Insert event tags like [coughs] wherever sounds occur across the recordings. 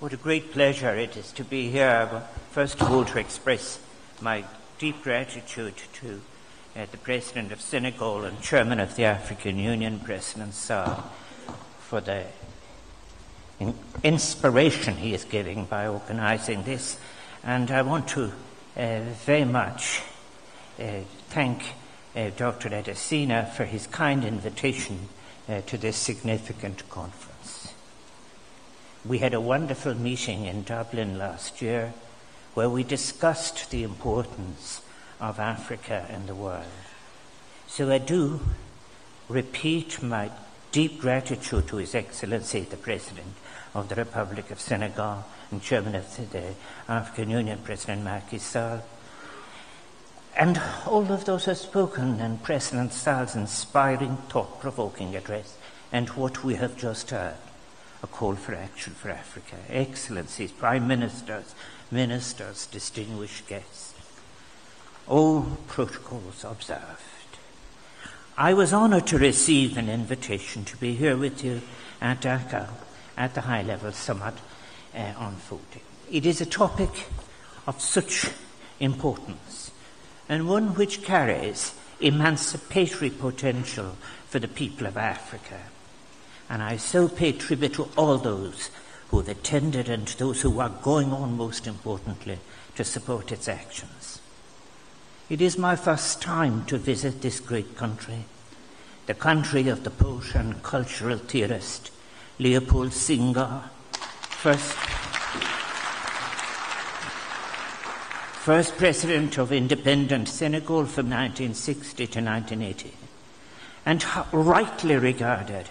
What a great pleasure it is to be here. First of all, to express my deep gratitude to uh, the President of Senegal and Chairman of the African Union, President Sall, for the in- inspiration he is giving by organizing this. And I want to uh, very much uh, thank uh, Dr. Adesina for his kind invitation uh, to this significant conference. We had a wonderful meeting in Dublin last year where we discussed the importance of Africa in the world. So I do repeat my deep gratitude to His Excellency the President of the Republic of Senegal and Chairman of the African Union, President Macky Sall, and all of those who have spoken, and President Sall's inspiring, thought provoking address, and what we have just heard a call for action for Africa. Excellencies, Prime Ministers, Ministers, distinguished guests, all protocols observed. I was honored to receive an invitation to be here with you at Dakar at the high level summit uh, on food. It is a topic of such importance and one which carries emancipatory potential for the people of Africa. And I so pay tribute to all those who have attended and those who are going on, most importantly, to support its actions. It is my first time to visit this great country, the country of the poet and cultural theorist Leopold Senghor, first, first president of independent Senegal from 1960 to 1980, and rightly regarded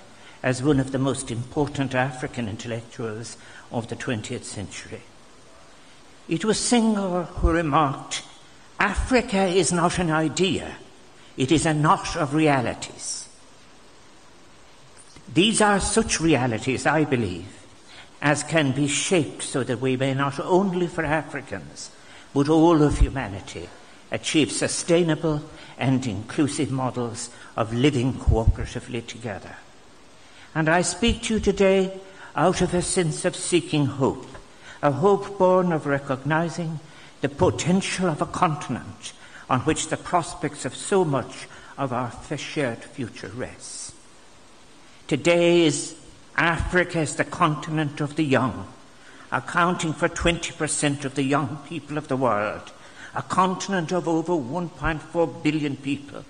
as one of the most important African intellectuals of the 20th century. It was Senghor who remarked, Africa is not an idea, it is a knot of realities. These are such realities, I believe, as can be shaped so that we may not only for Africans, but all of humanity achieve sustainable and inclusive models of living cooperatively together. And I speak to you today out of a sense of seeking hope, a hope born of recognizing the potential of a continent on which the prospects of so much of our shared future rests. Today is Africa is the continent of the young, accounting for 20% of the young people of the world, a continent of over 1.4 billion people,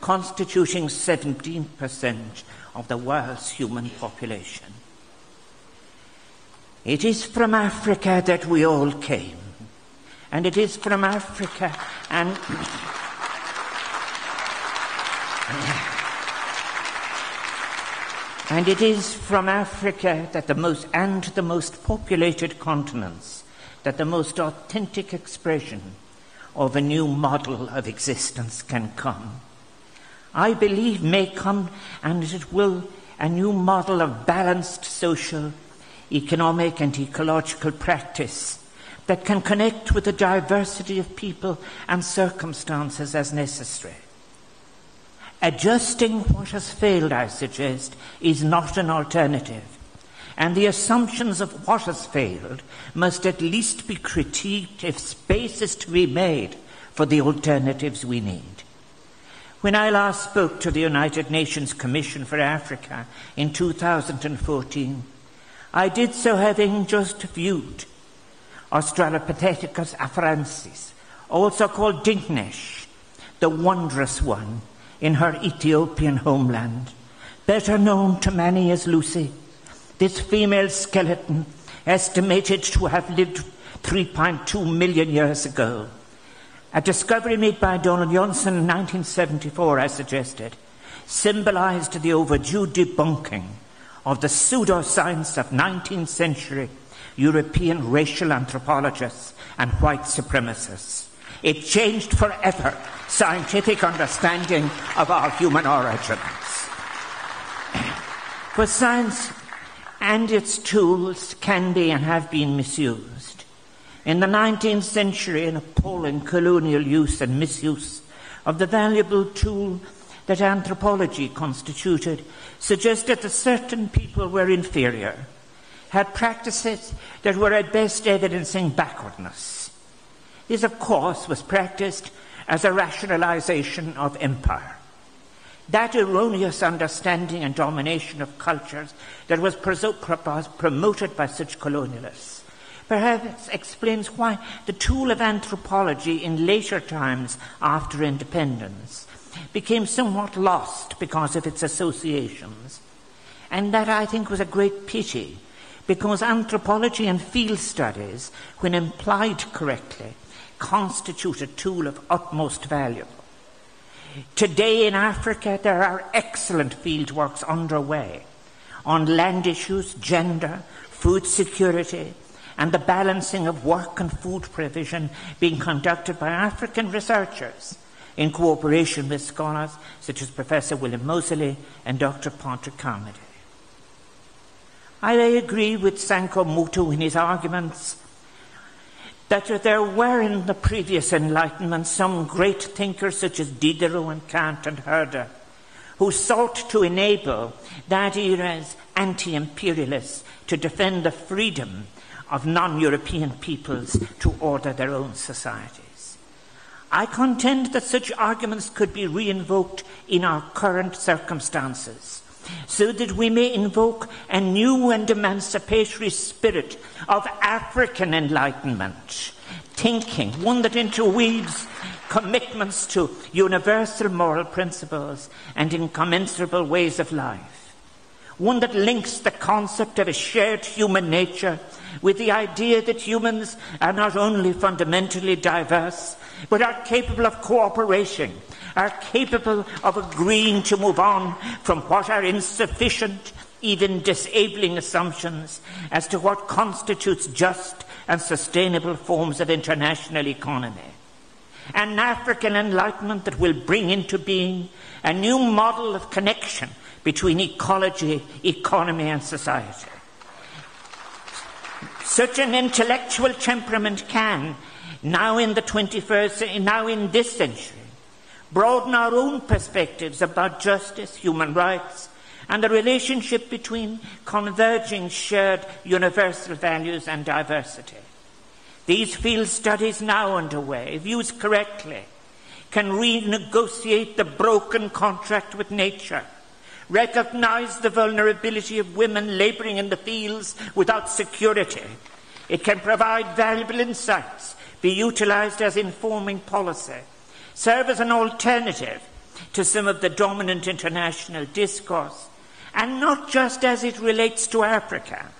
constituting 17% of the world's human population. It is from Africa that we all came, and it is from Africa and [coughs] and it is from Africa that the most and the most populated continents that the most authentic expression of a new model of existence can come. I believe may come and it will a new model of balanced social, economic and ecological practice that can connect with the diversity of people and circumstances as necessary. Adjusting what has failed, I suggest, is not an alternative. And the assumptions of what has failed must at least be critiqued if space is to be made for the alternatives we need. When I last spoke to the United Nations Commission for Africa in 2014, I did so having just viewed Australopithecus afarensis, also called Dinknesh, the wondrous one in her Ethiopian homeland, better known to many as Lucy. This female skeleton, estimated to have lived 3.2 million years ago, a discovery made by Donald Johanson in 1974, as suggested, symbolized the overdue debunking of the pseudoscience of 19th century European racial anthropologists and white supremacists. It changed forever scientific understanding of our human origins. [clears throat] For science and its tools can be and have been misused. In the 19th century, an appalling colonial use and misuse of the valuable tool that anthropology constituted suggested that certain people were inferior, had practices that were at best evidencing backwardness. This, of course, was practiced as a rationalization of empire. That erroneous understanding and domination of cultures that was promoted by such colonialists perhaps explains why the tool of anthropology in later times after independence became somewhat lost because of its associations. And that I think was a great pity because anthropology and field studies, when applied correctly, constitute a tool of utmost value. Today in Africa, there are excellent field works underway on land issues, gender, food security, and the balancing of work and food provision being conducted by African researchers in cooperation with scholars such as Professor William Moseley and Dr. Patrick Carmody. I agree with Sankar Muthu in his arguments that there were in the previous Enlightenment some great thinkers such as Diderot and Kant and Herder who sought to enable that era's anti-imperialists to defend the freedom of non-European peoples to order their own societies. I contend that such arguments could be reinvoked in our current circumstances so that we may invoke a new and emancipatory spirit of African enlightenment, thinking, one that interweaves commitments to universal moral principles and incommensurable ways of life, one that links the concept of a shared human nature with the idea that humans are not only fundamentally diverse, but are capable of cooperation are capable of agreeing to move on from what are insufficient, even disabling assumptions as to what constitutes just and sustainable forms of international economy. An African enlightenment that will bring into being a new model of connection between ecology, economy, and society. Such an intellectual temperament can, now in the 21st, now in this century, broaden our own perspectives about justice, human rights, and the relationship between converging shared universal values and diversity. These field studies now underway, if used correctly, can renegotiate the broken contract with nature, recognize the vulnerability of women laboring in the fields without security. It can provide valuable insights, be utilized as informing policy, serve as an alternative to some of the dominant international discourse, and not just as it relates to Africa.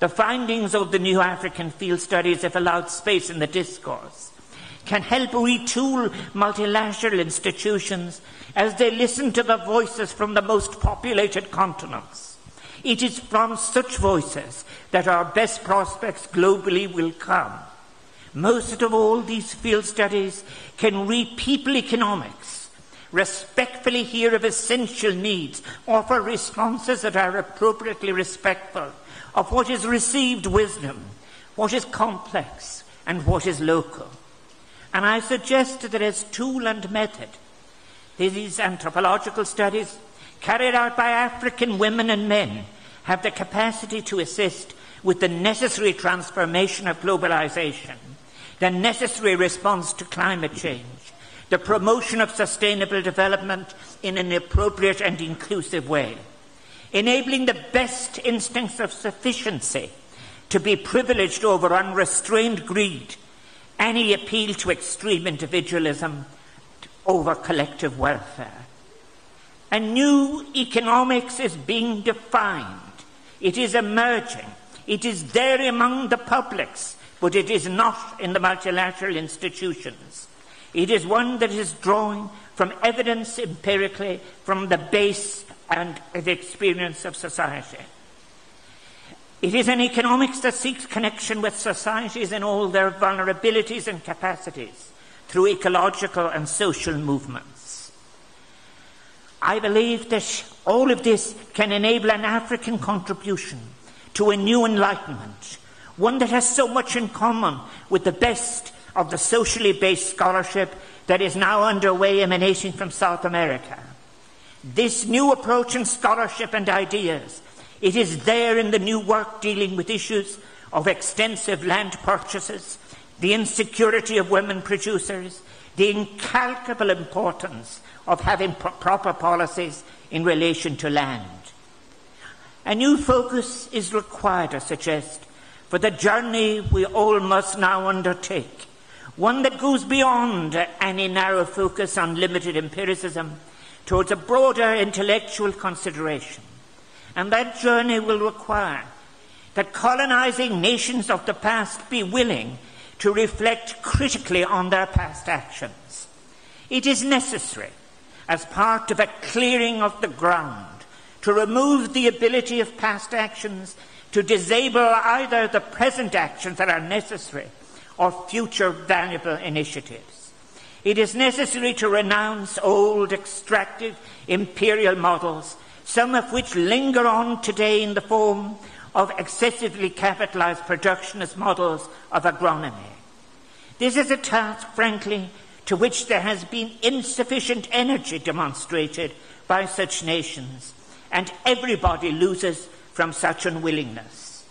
The findings of the new African field studies, if allowed space in the discourse, can help retool multilateral institutions as they listen to the voices from the most populated continents. It is from such voices that our best prospects globally will come. Most of all, these field studies can read people economics, respectfully hear of essential needs, offer responses that are appropriately respectful of what is received wisdom, what is complex, and what is local. And I suggest that as tool and method, these anthropological studies carried out by African women and men have the capacity to assist with the necessary transformation of globalization the necessary response to climate change, the promotion of sustainable development in an appropriate and inclusive way, enabling the best instincts of sufficiency to be privileged over unrestrained greed, any appeal to extreme individualism over collective welfare. A new economics is being defined. It is emerging. It is there among the publics but it is not in the multilateral institutions. It is one that is drawing from evidence empirically from the base and the experience of society. It is an economics that seeks connection with societies in all their vulnerabilities and capacities through ecological and social movements. I believe that all of this can enable an African contribution to a new enlightenment one that has so much in common with the best of the socially based scholarship that is now underway emanating from South America. This new approach in scholarship and ideas It is there in the new work dealing with issues of extensive land purchases, the insecurity of women producers, the incalculable importance of having pro- proper policies in relation to land. A new focus is required, I suggest, for the journey we all must now undertake, one that goes beyond any narrow focus on limited empiricism towards a broader intellectual consideration. And that journey will require that colonizing nations of the past be willing to reflect critically on their past actions. It is necessary, as part of a clearing of the ground, to remove the ability of past actions to disable either the present actions that are necessary or future valuable initiatives. It is necessary to renounce old extractive imperial models, some of which linger on today in the form of excessively capitalized productionist models of agronomy. This is a task, frankly, to which there has been insufficient energy demonstrated by such nations, and everybody loses from such unwillingness.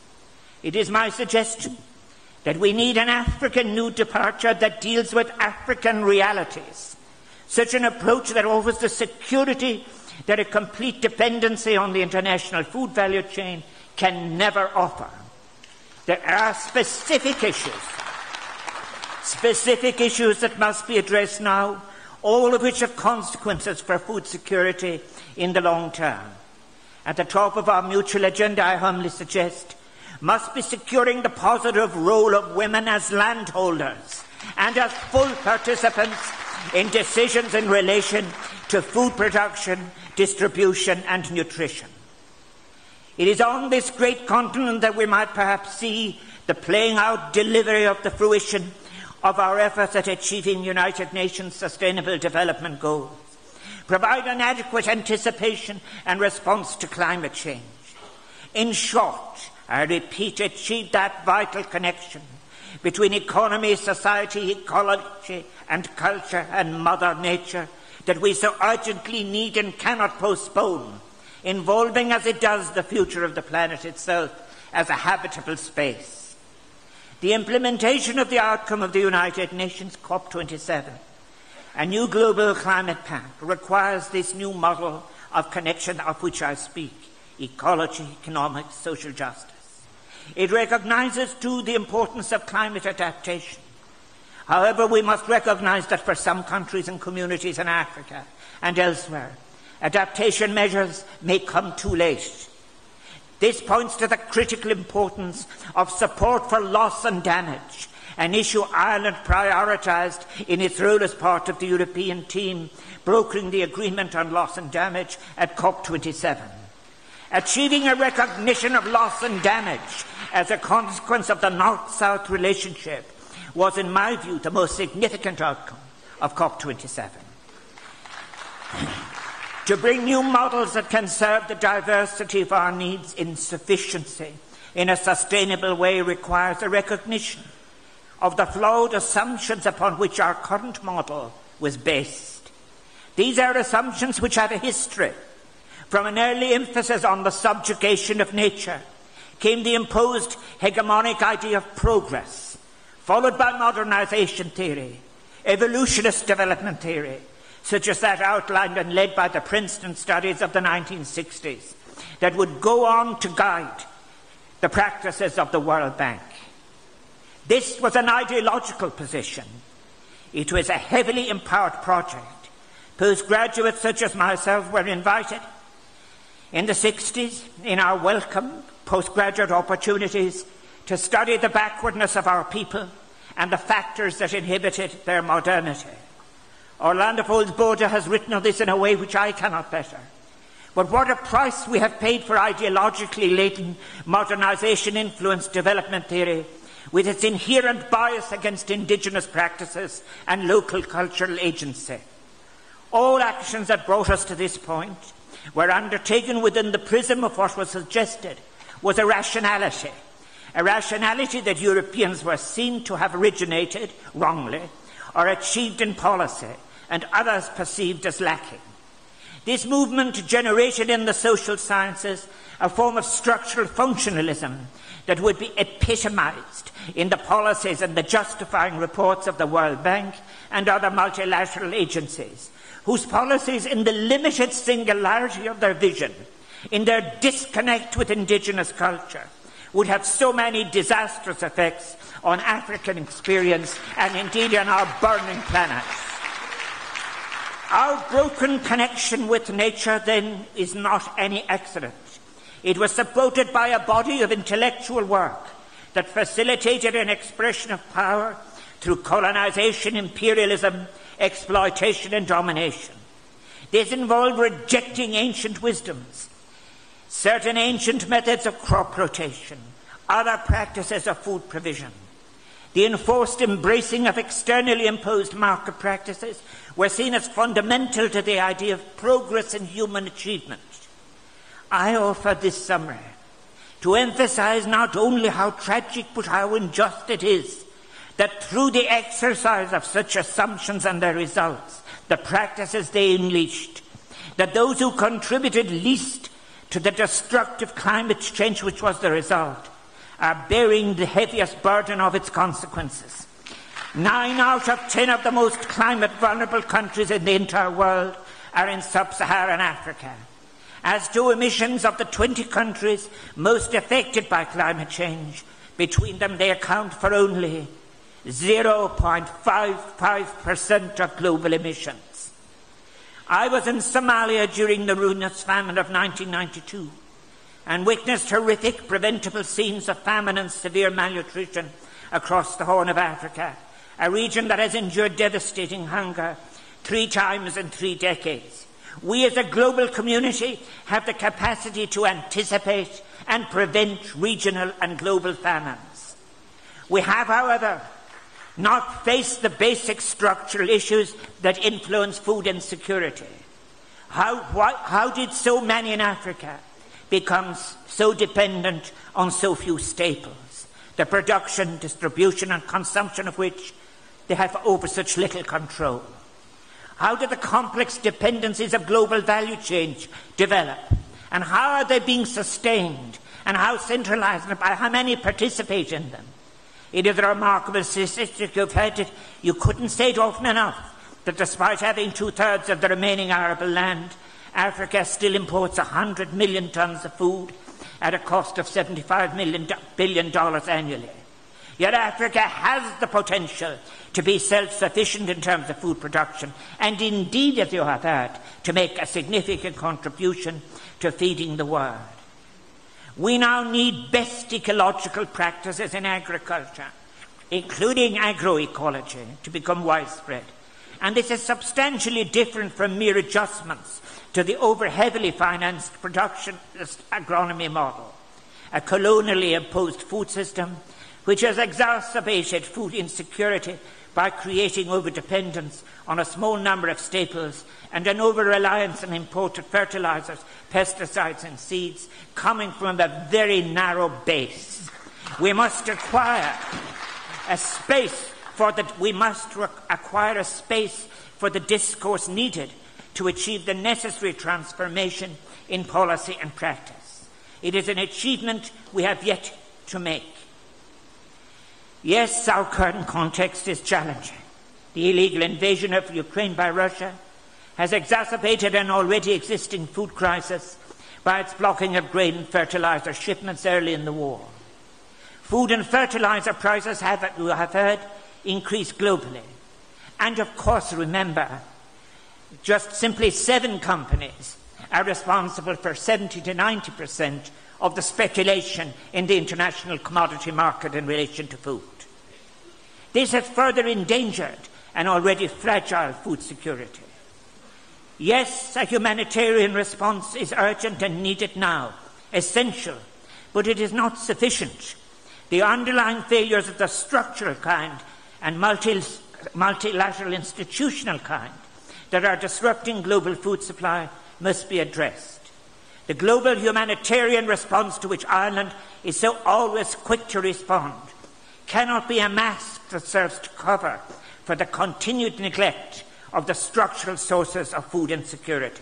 It is my suggestion that we need an African new departure that deals with African realities, such an approach that offers the security that a complete dependency on the international food value chain can never offer. There are specific issues, specific issues that must be addressed now, all of which have consequences for food security in the long term. At the top of our mutual agenda, I humbly suggest, must be securing the positive role of women as landholders and as full participants in decisions in relation to food production, distribution, and nutrition. It is on this great continent that we might perhaps see the playing out delivery of the fruition of our efforts at achieving United Nations Sustainable Development Goals provide an adequate anticipation and response to climate change. In short, I repeat, achieve that vital connection between economy, society, ecology, and culture and Mother Nature that we so urgently need and cannot postpone, involving as it does the future of the planet itself as a habitable space. The implementation of the outcome of the United Nations COP27 a new global climate pact requires this new model of connection of which I speak ecology, economics, social justice. It recognizes, too, the importance of climate adaptation. However, we must recognize that for some countries and communities in Africa and elsewhere, adaptation measures may come too late. This points to the critical importance of support for loss and damage an issue Ireland prioritised in its role as part of the European team brokering the agreement on loss and damage at COP27. Achieving a recognition of loss and damage as a consequence of the North South relationship was, in my view, the most significant outcome of COP27. [clears throat] to bring new models that can serve the diversity of our needs in sufficiency in a sustainable way requires a recognition of the flawed assumptions upon which our current model was based. These are assumptions which have a history. From an early emphasis on the subjugation of nature came the imposed hegemonic idea of progress, followed by modernization theory, evolutionist development theory, such as that outlined and led by the Princeton studies of the 1960s, that would go on to guide the practices of the World Bank. This was an ideological position. It was a heavily empowered project. Postgraduates such as myself were invited in the 60s in our welcome postgraduate opportunities to study the backwardness of our people and the factors that inhibited their modernity. Orlando Fals Borda has written of this in a way which I cannot better. But what a price we have paid for ideologically laden modernization influenced development theory with its inherent bias against indigenous practices and local cultural agency. All actions that brought us to this point were undertaken within the prism of what was suggested was a rationality, a rationality that Europeans were seen to have originated wrongly or achieved in policy and others perceived as lacking. This movement generated in the social sciences a form of structural functionalism that would be epitomized in the policies and the justifying reports of the World Bank and other multilateral agencies, whose policies, in the limited singularity of their vision, in their disconnect with indigenous culture, would have so many disastrous effects on African experience and indeed on our burning planet. Our broken connection with nature, then, is not any accident. It was supported by a body of intellectual work that facilitated an expression of power through colonization, imperialism, exploitation, and domination. This involved rejecting ancient wisdoms, certain ancient methods of crop rotation, other practices of food provision. The enforced embracing of externally imposed market practices were seen as fundamental to the idea of progress in human achievement. I offer this summary to emphasize not only how tragic but how unjust it is that through the exercise of such assumptions and their results, the practices they unleashed, that those who contributed least to the destructive climate change which was the result are bearing the heaviest burden of its consequences. Nine out of ten of the most climate vulnerable countries in the entire world are in sub Saharan Africa. As do emissions of the 20 countries most affected by climate change, between them they account for only 0.55% of global emissions. I was in Somalia during the ruinous famine of 1992 and witnessed horrific preventable scenes of famine and severe malnutrition across the Horn of Africa a region that has endured devastating hunger three times in three decades. We as a global community have the capacity to anticipate and prevent regional and global famines. We have, however, not face the basic structural issues that influence food insecurity. How, why, how did so many in Africa become so dependent on so few staples, the production, distribution, and consumption of which they have over such little control? How do the complex dependencies of global value change develop? And how are they being sustained? And how centralized and by how many participate in them? It is a remarkable statistic you've heard it. You couldn't say it often enough that despite having two thirds of the remaining arable land, Africa still imports 100 million tons of food at a cost of $75 million, billion annually. Yet Africa has the potential to be self sufficient in terms of food production, and indeed, as you have heard, to make a significant contribution to feeding the world. We now need best ecological practices in agriculture, including agroecology, to become widespread. And this is substantially different from mere adjustments to the over heavily financed production agronomy model, a colonially imposed food system which has exacerbated food insecurity by creating overdependence on a small number of staples and an over reliance on imported fertilizers, pesticides, and seeds coming from a very narrow base. We must acquire a space for the, we must acquire a space for the discourse needed to achieve the necessary transformation in policy and practice. It is an achievement we have yet to make. Yes, our current context is challenging. The illegal invasion of Ukraine by Russia has exacerbated an already existing food crisis by its blocking of grain and fertilizer shipments early in the war. Food and fertilizer prices have, as you have heard, increased globally. And of course, remember, just simply seven companies are responsible for 70 to 90 percent of the speculation in the international commodity market in relation to food. This has further endangered an already fragile food security. Yes, a humanitarian response is urgent and needed now, essential, but it is not sufficient. The underlying failures of the structural kind and multi- multilateral institutional kind that are disrupting global food supply must be addressed. The global humanitarian response to which Ireland is so always quick to respond cannot be a mask that serves to cover for the continued neglect of the structural sources of food insecurity.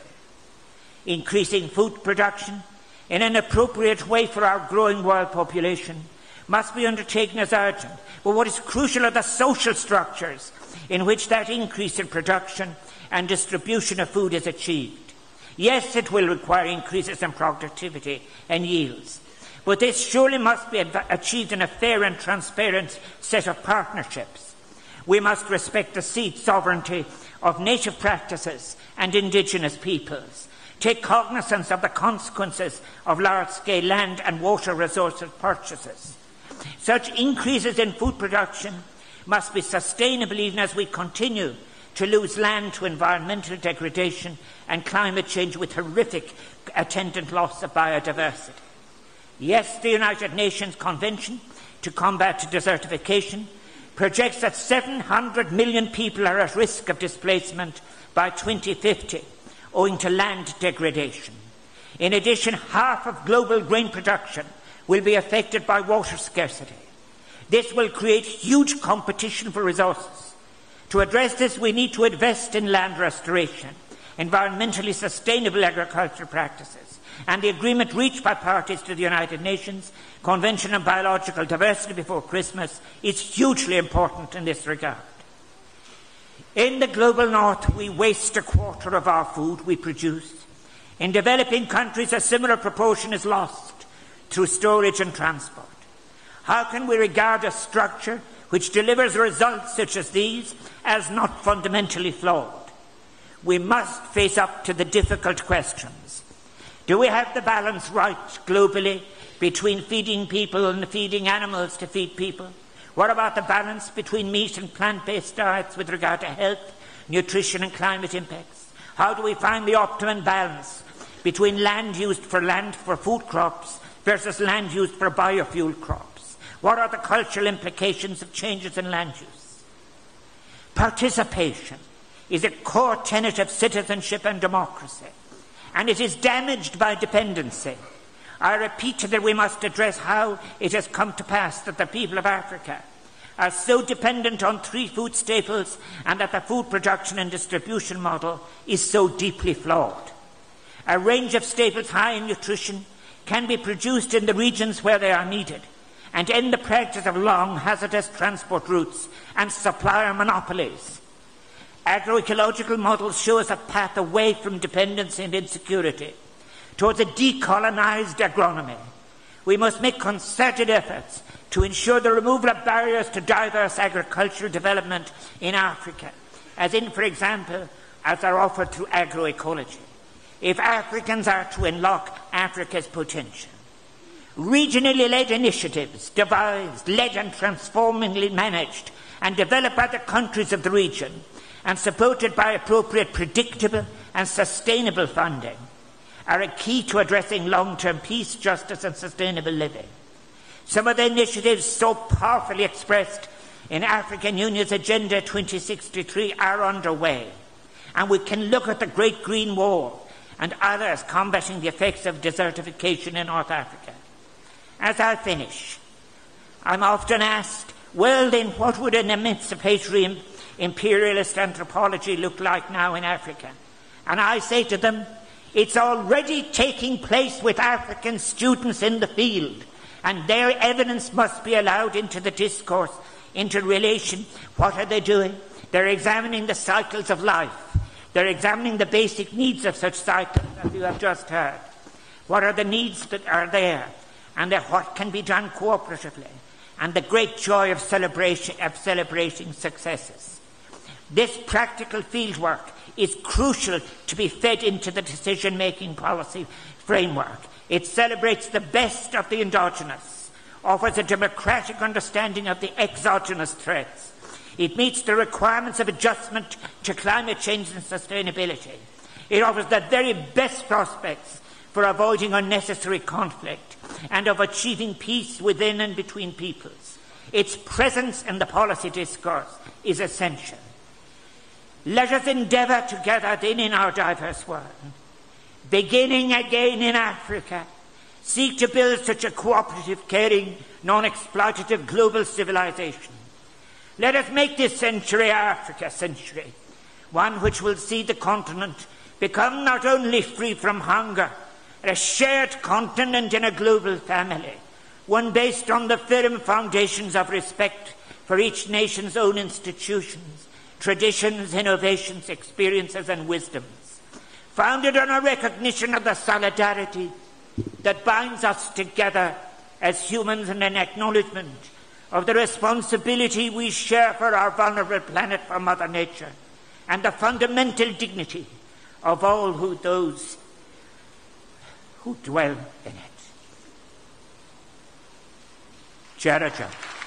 Increasing food production in an appropriate way for our growing world population must be undertaken as urgent. But what is crucial are the social structures in which that increase in production and distribution of food is achieved. Yes, it will require increases in productivity and yields, but this surely must be achieved in a fair and transparent set of partnerships. We must respect the seed sovereignty of native practices and indigenous peoples, take cognizance of the consequences of large scale land and water resources purchases. Such increases in food production must be sustainable even as we continue to lose land to environmental degradation and climate change with horrific attendant loss of biodiversity. Yes, the United Nations Convention to Combat Desertification projects that 700 million people are at risk of displacement by 2050 owing to land degradation. In addition, half of global grain production will be affected by water scarcity. This will create huge competition for resources. To address this, we need to invest in land restoration, environmentally sustainable agricultural practices, and the agreement reached by parties to the United Nations Convention on Biological Diversity before Christmas is hugely important in this regard. In the global north, we waste a quarter of our food we produce. In developing countries, a similar proportion is lost through storage and transport. How can we regard a structure which delivers results such as these as not fundamentally flawed? We must face up to the difficult questions. Do we have the balance right globally between feeding people and feeding animals to feed people? What about the balance between meat and plant based diets with regard to health, nutrition, and climate impacts? How do we find the optimum balance between land used for land for food crops versus land used for biofuel crops? What are the cultural implications of changes in land use? Participation is a core tenet of citizenship and democracy, and it is damaged by dependency. I repeat that we must address how it has come to pass that the people of Africa are so dependent on three food staples and that the food production and distribution model is so deeply flawed. A range of staples high in nutrition can be produced in the regions where they are needed and end the practice of long, hazardous transport routes and supplier monopolies. Agroecological models show us a path away from dependency and insecurity towards a decolonized agronomy. We must make concerted efforts to ensure the removal of barriers to diverse agricultural development in Africa, as in, for example, as are offered through agroecology. If Africans are to unlock Africa's potential, regionally led initiatives devised, led and transformingly managed and developed by the countries of the region and supported by appropriate predictable and sustainable funding are a key to addressing long term peace, justice, and sustainable living. Some of the initiatives so powerfully expressed in African Union's Agenda 2063 are underway, and we can look at the Great Green Wall and others combating the effects of desertification in North Africa. As I finish, I'm often asked, well, then, what would an emancipatory imperialist anthropology look like now in Africa? And I say to them, it's already taking place with African students in the field, and their evidence must be allowed into the discourse, into relation. What are they doing? They're examining the cycles of life. They're examining the basic needs of such cycles, as you have just heard. What are the needs that are there? And what can be done cooperatively? And the great joy of celebration of celebrating successes. This practical fieldwork is crucial to be fed into the decision making policy framework. It celebrates the best of the endogenous, offers a democratic understanding of the exogenous threats. It meets the requirements of adjustment to climate change and sustainability. It offers the very best prospects for avoiding unnecessary conflict and of achieving peace within and between peoples. Its presence in the policy discourse is essential. Let us endeavour together then in our diverse world, beginning again in Africa, seek to build such a cooperative, caring, non exploitative global civilization. Let us make this century Africa century, one which will see the continent become not only free from hunger, a shared continent in a global family, one based on the firm foundations of respect for each nation's own institutions, traditions, innovations, experiences, and wisdoms, founded on a recognition of the solidarity that binds us together as humans and an acknowledgement of the responsibility we share for our vulnerable planet, for Mother Nature, and the fundamental dignity of all who those who dwell in it. Jaraja.